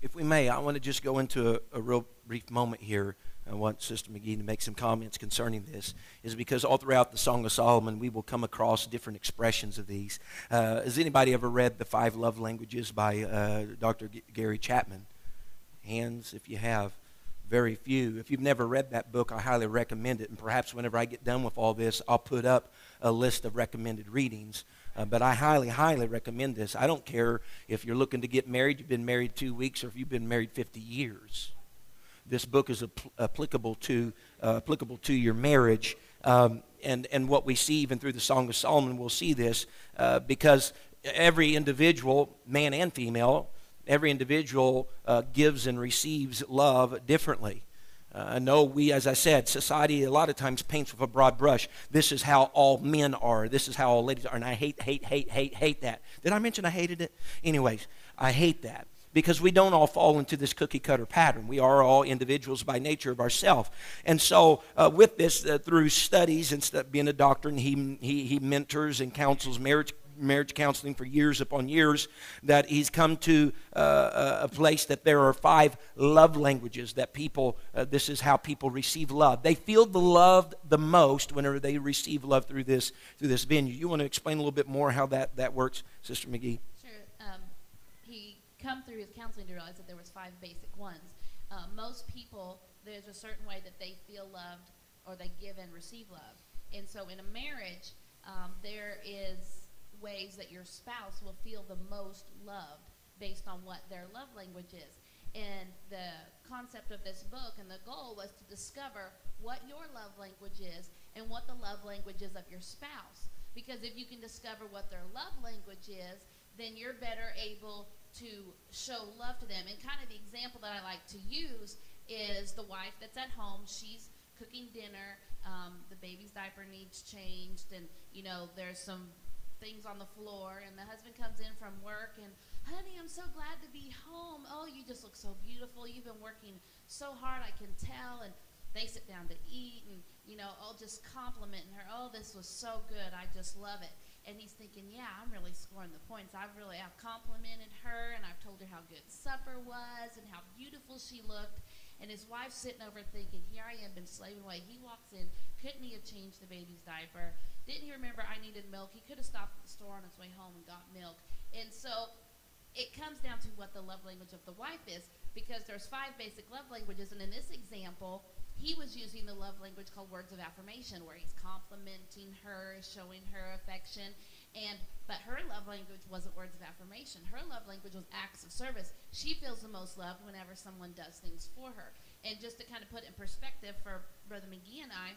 if we may i want to just go into a, a real brief moment here i want sister mcgee to make some comments concerning this is because all throughout the song of solomon we will come across different expressions of these uh, has anybody ever read the five love languages by uh, dr G- gary chapman hands if you have very few. If you've never read that book, I highly recommend it. And perhaps whenever I get done with all this, I'll put up a list of recommended readings. Uh, but I highly, highly recommend this. I don't care if you're looking to get married, you've been married two weeks, or if you've been married 50 years. This book is apl- applicable to uh, applicable to your marriage. Um, and, and what we see even through the Song of Solomon, we'll see this uh, because every individual, man and female, every individual uh, gives and receives love differently. Uh, I know we, as I said, society a lot of times paints with a broad brush. This is how all men are. This is how all ladies are. And I hate, hate, hate, hate, hate that. Did I mention I hated it? Anyways, I hate that because we don't all fall into this cookie cutter pattern. We are all individuals by nature of ourselves. And so, uh, with this, uh, through studies and being a doctor, and he, he, he mentors and counsels marriage marriage counseling for years upon years that he's come to uh, a place that there are five love languages that people, uh, this is how people receive love. They feel the love the most whenever they receive love through this, through this venue. You want to explain a little bit more how that, that works, Sister McGee? Sure. Um, he come through his counseling to realize that there was five basic ones. Uh, most people, there's a certain way that they feel loved or they give and receive love. And so in a marriage, um, there is ways that your spouse will feel the most loved based on what their love language is. And the concept of this book and the goal was to discover what your love language is and what the love language is of your spouse. Because if you can discover what their love language is, then you're better able to show love to them. And kind of the example that I like to use is the wife that's at home. She's cooking dinner. Um, the baby's diaper needs changed, and you know there's some things on the floor, and the husband comes in from work and, honey, I'm so glad to be home. Oh, you just look so beautiful. You've been working so hard, I can tell. And they sit down to eat, and you know, oh, just complimenting her. Oh, this was so good. I just love it. And he's thinking, yeah, I'm really scoring the points. I've really I've complimented her, and I've told her how good supper was and how beautiful she looked. And his wife's sitting over thinking, here I am, been slaving away. He walks in, couldn't he have changed the baby's diaper? Didn't he remember I needed milk? He could have stopped at the store on his way home and got milk. And so it comes down to what the love language of the wife is because there's five basic love languages. And in this example, he was using the love language called words of affirmation where he's complimenting her, showing her affection. And but her love language wasn't words of affirmation. Her love language was acts of service. She feels the most loved whenever someone does things for her. And just to kind of put in perspective for Brother McGee and I,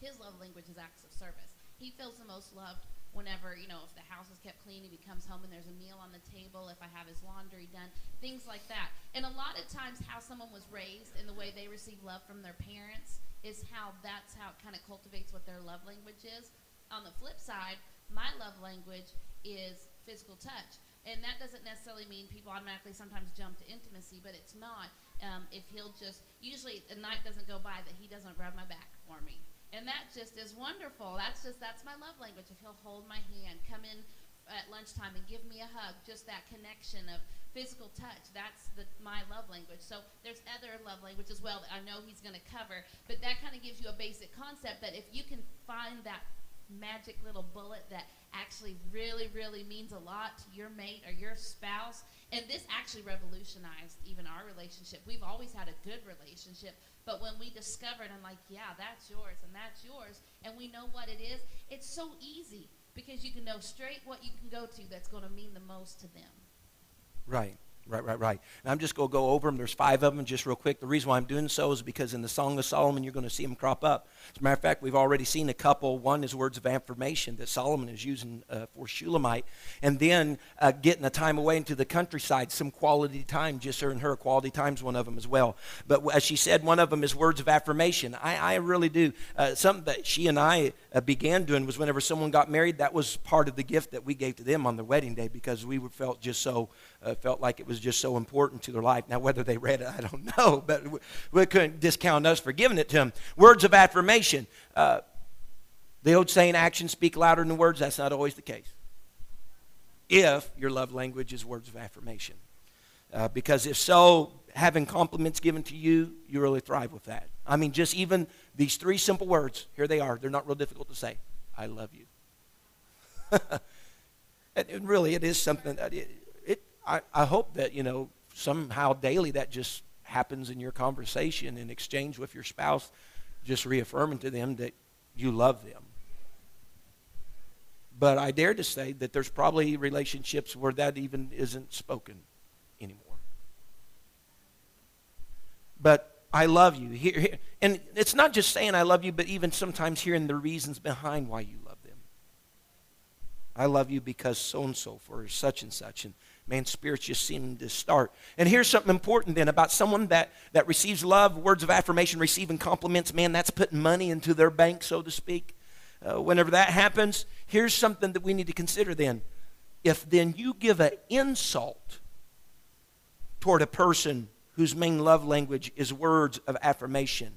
his love language is acts of service. He feels the most loved whenever, you know, if the house is kept clean, he comes home and there's a meal on the table, if I have his laundry done, things like that. And a lot of times, how someone was raised and the way they receive love from their parents is how that's how it kind of cultivates what their love language is. On the flip side, my love language is physical touch. And that doesn't necessarily mean people automatically sometimes jump to intimacy, but it's not. Um, if he'll just, usually a night doesn't go by that he doesn't rub my back for me. And that just is wonderful. That's just, that's my love language. If he'll hold my hand, come in at lunchtime and give me a hug, just that connection of physical touch. That's the, my love language. So there's other love language as well that I know he's going to cover, but that kind of gives you a basic concept that if you can find that magic little bullet that actually really, really means a lot to your mate or your spouse. And this actually revolutionized even our relationship. We've always had a good relationship, but when we discovered, I'm like, yeah, that's yours and that's yours, and we know what it is, it's so easy because you can know straight what you can go to that's going to mean the most to them. Right. Right, right, right. And I'm just going to go over them. There's five of them just real quick. The reason why I'm doing so is because in the Song of Solomon, you're going to see them crop up. As a matter of fact, we've already seen a couple. One is words of affirmation that Solomon is using uh, for Shulamite. And then uh, getting a time away into the countryside, some quality time, just her and her. Quality time's one of them as well. But as she said, one of them is words of affirmation. I, I really do. Uh, something that she and I uh, began doing was whenever someone got married, that was part of the gift that we gave to them on their wedding day because we felt just so uh, felt like it was just so important to their life. Now, whether they read it, I don't *laughs* know, but we couldn't discount us for giving it to them. Words of affirmation. Uh, the old saying, actions speak louder than words, that's not always the case. If your love language is words of affirmation. Uh, because if so, having compliments given to you, you really thrive with that. I mean, just even these three simple words, here they are. They're not real difficult to say. I love you. *laughs* and really, it is something that it, I, I hope that, you know, somehow daily that just happens in your conversation in exchange with your spouse, just reaffirming to them that you love them. But I dare to say that there's probably relationships where that even isn't spoken anymore. But I love you. Here, and it's not just saying I love you, but even sometimes hearing the reasons behind why you love them. I love you because so and so for such and such. And man, spirits just seem to start. And here's something important then about someone that, that receives love, words of affirmation, receiving compliments. Man, that's putting money into their bank, so to speak. Uh, whenever that happens, here's something that we need to consider then. If then you give an insult toward a person whose main love language is words of affirmation,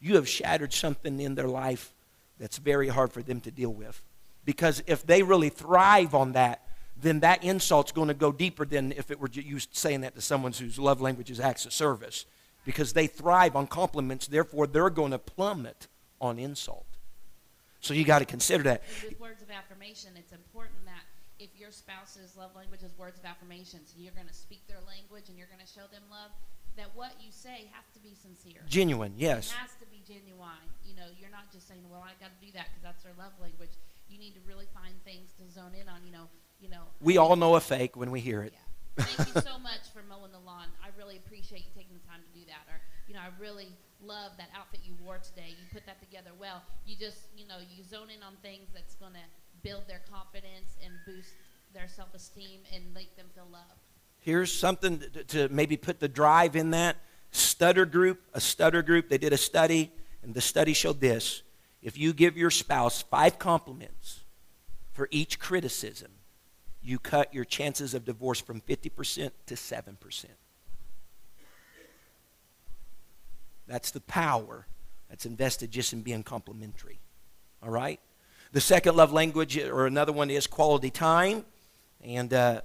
you have shattered something in their life that's very hard for them to deal with. Because if they really thrive on that, then that insult's going to go deeper than if it were you saying that to someone whose love language is acts of service. Because they thrive on compliments, therefore they're going to plummet on insult. So you got to consider that. With words of affirmation, it's important that if your spouse's love language is words of affirmation, so you're going to speak their language and you're going to show them love, that what you say has to be sincere. Genuine, yes. It has to be genuine. You know, you're not just saying, well, I got to do that because that's their love language. You need to really find things to zone in on. You know, you know. We all know a fake when we hear it. Yeah. Thank you so much for mowing the lawn. I really appreciate you taking the time to do that. Or, you know, I really love that outfit you wore today. You put that together well. You just, you know, you zone in on things that's going to build their confidence and boost their self-esteem and make them feel loved. Here's something to, to maybe put the drive in that. Stutter group, a stutter group, they did a study, and the study showed this. If you give your spouse five compliments for each criticism, you cut your chances of divorce from 50% to 7%. That's the power that's invested just in being complimentary. All right? The second love language, or another one, is quality time. And uh,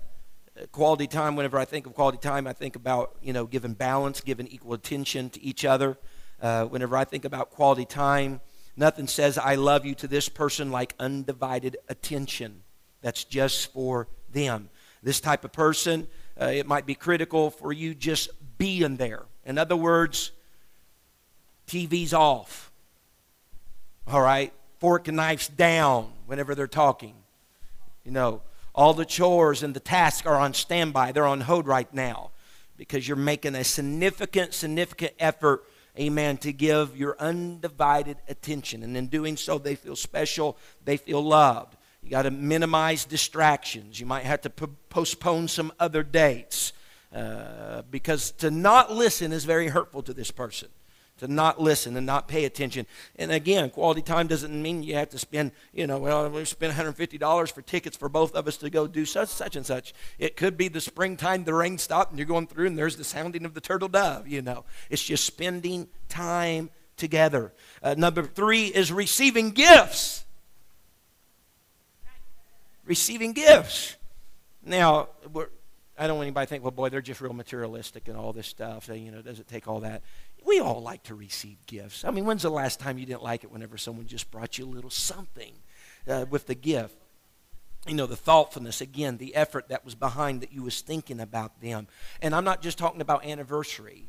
quality time, whenever I think of quality time, I think about, you know, giving balance, giving equal attention to each other. Uh, whenever I think about quality time, nothing says I love you to this person like undivided attention that's just for them. This type of person, uh, it might be critical for you just being there. In other words, TV's off. All right? Fork and knives down whenever they're talking. You know, all the chores and the tasks are on standby. They're on hold right now because you're making a significant, significant effort, amen, to give your undivided attention. And in doing so, they feel special, they feel loved. You got to minimize distractions. You might have to p- postpone some other dates uh, because to not listen is very hurtful to this person to not listen and not pay attention. And again, quality time doesn't mean you have to spend, you know, well, we spend $150 for tickets for both of us to go do such, such and such. It could be the springtime, the rain stopped, and you're going through, and there's the sounding of the turtle dove, you know. It's just spending time together. Uh, number three is receiving gifts. Receiving gifts. Now, I don't want anybody to think, well, boy, they're just real materialistic and all this stuff. You know, does it take all that? we all like to receive gifts. I mean, when's the last time you didn't like it whenever someone just brought you a little something uh, with the gift? You know, the thoughtfulness, again, the effort that was behind that you was thinking about them. And I'm not just talking about anniversary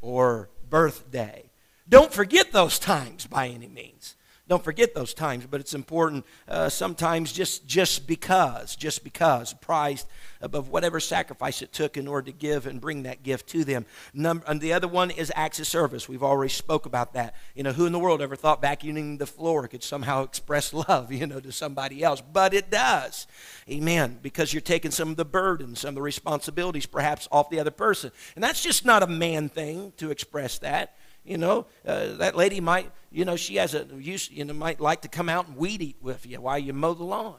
or birthday. Don't forget those times by any means. Don't forget those times, but it's important uh, sometimes just, just because, just because, prized above whatever sacrifice it took in order to give and bring that gift to them. Number, and the other one is acts of service. We've already spoke about that. You know, who in the world ever thought vacuuming the floor could somehow express *laughs* love, you know, to somebody else? But it does. Amen. Because you're taking some of the burden, some of the responsibilities perhaps off the other person. And that's just not a man thing to express that. You know, uh, that lady might, you know, she has a, use, you know, might like to come out and weed eat with you while you mow the lawn.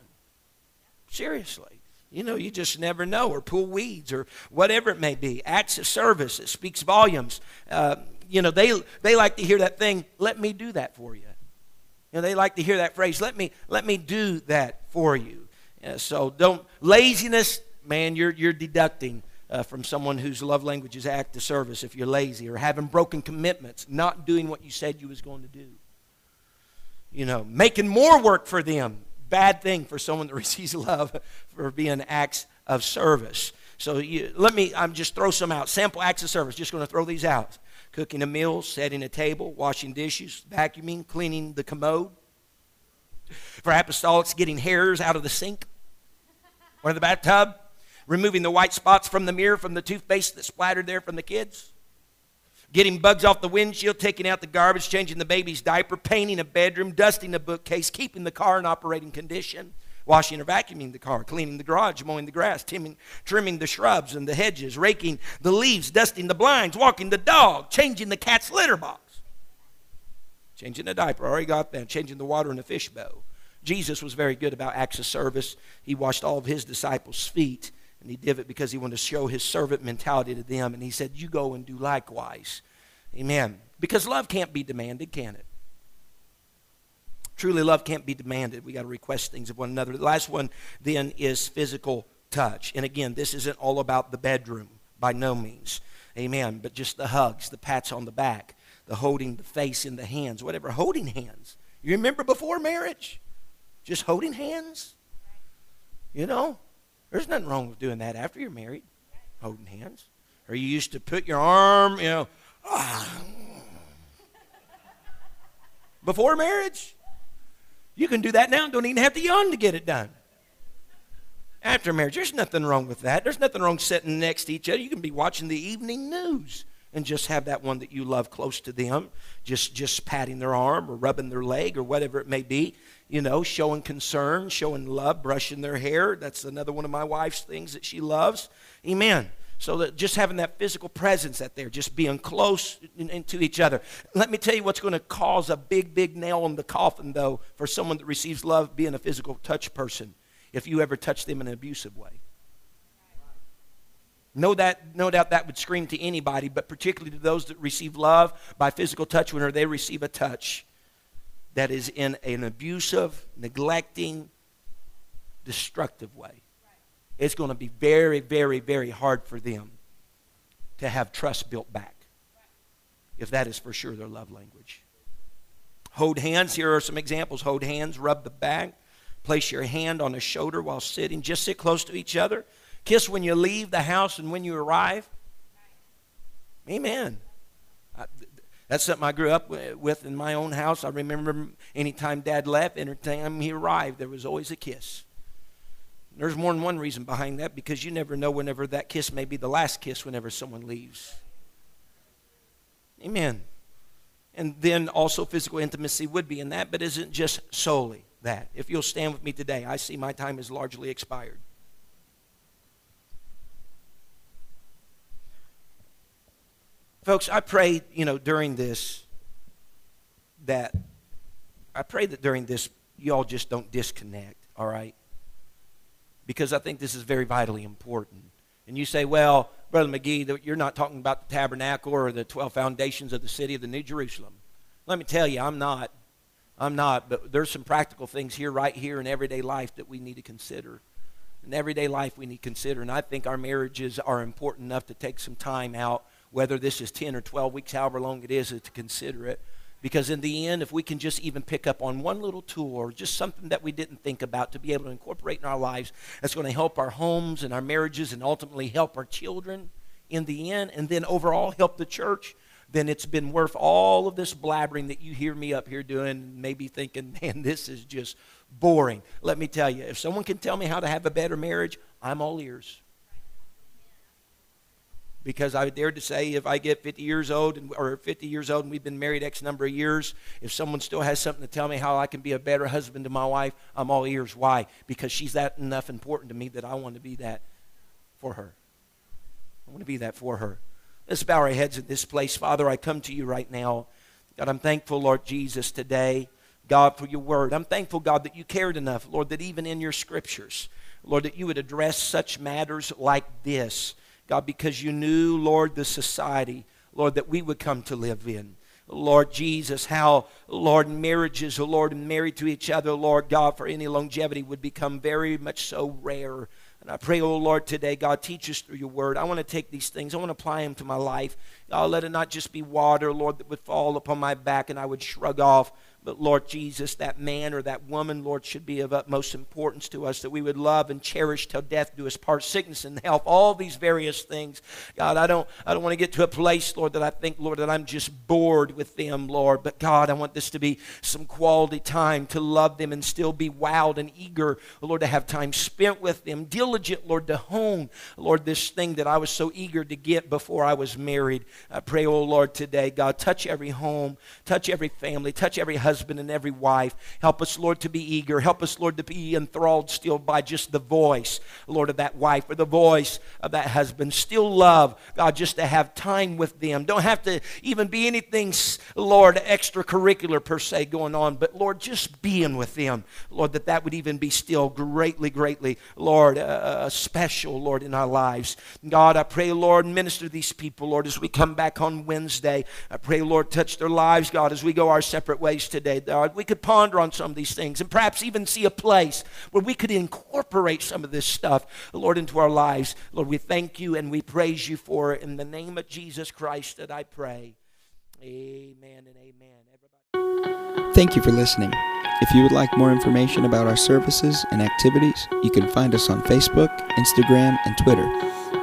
Seriously. You know, you just never know, or pull weeds, or whatever it may be. Acts of service, it speaks volumes. Uh, you know, they, they like to hear that thing, let me do that for you. You know, they like to hear that phrase, let me, let me do that for you. Uh, so don't, laziness, man, you're, you're deducting uh, from someone whose love language is act of service if you're lazy or having broken commitments, not doing what you said you was going to do. You know, making more work for them. Bad thing for someone that *laughs* receives love for being acts of service. So you, let me, I'm just throw some out. Sample acts of service. Just going to throw these out. Cooking a meal, setting a table, washing dishes, vacuuming, cleaning the commode. For apostolics, getting hairs out of the sink or the bathtub removing the white spots from the mirror from the toothpaste that splattered there from the kids, getting bugs off the windshield, taking out the garbage, changing the baby's diaper, painting a bedroom, dusting a bookcase, keeping the car in operating condition, washing or vacuuming the car, cleaning the garage, mowing the grass, trimming, trimming the shrubs and the hedges, raking the leaves, dusting the blinds, walking the dog, changing the cat's litter box, changing the diaper, already got that, changing the water in the fish bowl. Jesus was very good about acts of service. He washed all of his disciples' feet and he did it because he wanted to show his servant mentality to them. And he said, You go and do likewise. Amen. Because love can't be demanded, can it? Truly, love can't be demanded. We got to request things of one another. The last one then is physical touch. And again, this isn't all about the bedroom by no means. Amen. But just the hugs, the pats on the back, the holding the face in the hands, whatever. Holding hands. You remember before marriage? Just holding hands? You know? There's nothing wrong with doing that after you're married, holding hands. Or you used to put your arm, you know, ah. before marriage. You can do that now. Don't even have to yawn to get it done. After marriage, there's nothing wrong with that. There's nothing wrong sitting next to each other. You can be watching the evening news and just have that one that you love close to them, just just patting their arm or rubbing their leg or whatever it may be you know, showing concern, showing love, brushing their hair. That's another one of my wife's things that she loves. Amen. So that just having that physical presence out there, just being close to each other. Let me tell you what's going to cause a big, big nail in the coffin, though, for someone that receives love being a physical touch person, if you ever touch them in an abusive way. No, that, no doubt that would scream to anybody, but particularly to those that receive love by physical touch whenever they receive a touch that is in an abusive, neglecting, destructive way. It's going to be very, very, very hard for them to have trust built back if that is for sure their love language. Hold hands. Here are some examples. Hold hands, rub the back, place your hand on a shoulder while sitting. Just sit close to each other. Kiss when you leave the house and when you arrive. Amen. Uh, That's something I grew up with in my own house. I remember anytime Dad left, anytime he arrived, there was always a kiss. There's more than one reason behind that because you never know whenever that kiss may be the last kiss whenever someone leaves. Amen. And then also physical intimacy would be in that, but isn't just solely that. If you'll stand with me today, I see my time is largely expired. Folks, I pray, you know, during this that I pray that during this y'all just don't disconnect, all right? Because I think this is very vitally important. And you say, well, Brother McGee, you're not talking about the tabernacle or the 12 foundations of the city of the New Jerusalem. Let me tell you, I'm not. I'm not, but there's some practical things here, right here in everyday life that we need to consider. In everyday life, we need to consider. And I think our marriages are important enough to take some time out whether this is 10 or 12 weeks, however long it is, to consider it. Because in the end, if we can just even pick up on one little tool or just something that we didn't think about to be able to incorporate in our lives, that's going to help our homes and our marriages and ultimately help our children in the end, and then overall help the church, then it's been worth all of this blabbering that you hear me up here doing, maybe thinking, *laughs* man, this is just boring. Let me tell you, if someone can tell me how to have a better marriage, I'm all ears because I dared to say if I get 50 years old and, or 50 years old and we've been married X number of years, if someone still has something to tell me how I can be a better husband to my wife, I'm all ears. Why? Because she's that enough important to me that I want to be that for her. I want to be that for her. Let's bow our heads in this place. Father, I come to you right now. God, I'm thankful, Lord Jesus, today. God, for your word. I'm thankful, God, that you cared enough, Lord, that even in your scriptures, Lord, that you would address such matters like this. God, because you knew, Lord, the society, Lord, that we would come to live in. Lord Jesus, how, Lord, marriages, oh Lord, married to each other, Lord God, for any longevity would become very much so rare. And I pray, oh Lord, today, God, teach us through your word. I want to take these things, I want to apply them to my life. God, let it not just be water, Lord, that would fall upon my back and I would shrug off. But Lord Jesus, that man or that woman, Lord, should be of utmost importance to us that we would love and cherish till death do us part, sickness and health, all these various things. God, I don't, I don't want to get to a place, Lord, that I think, Lord, that I'm just bored with them, Lord. But God, I want this to be some quality time to love them and still be wild and eager, Lord, to have time spent with them, diligent, Lord, to hone, Lord, this thing that I was so eager to get before I was married. I pray, oh Lord, today, God, touch every home, touch every family, touch every husband husband and every wife. Help us, Lord, to be eager. Help us, Lord, to be enthralled still by just the voice, Lord, of that wife or the voice of that husband. Still love, God, just to have time with them. Don't have to even be anything, Lord, extracurricular per se going on, but Lord, just being with them. Lord, that that would even be still greatly, greatly, Lord, uh, uh special, Lord, in our lives. God, I pray, Lord, minister these people, Lord, as we come back on Wednesday. I pray, Lord, touch their lives, God, as we go our separate ways today today, God. We could ponder on some of these things and perhaps even see a place where we could incorporate some of this stuff, Lord, into our lives. Lord, we thank you and we praise you for it. In the name of Jesus Christ that I pray. Amen and amen. Everybody. Thank you for listening. If you would like more information about our services and activities, you can find us on Facebook, Instagram, and Twitter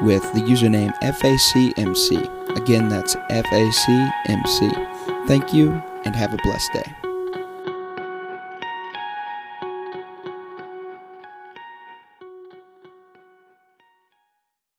with the username FACMC. Again, that's FACMC. Thank you and have a blessed day.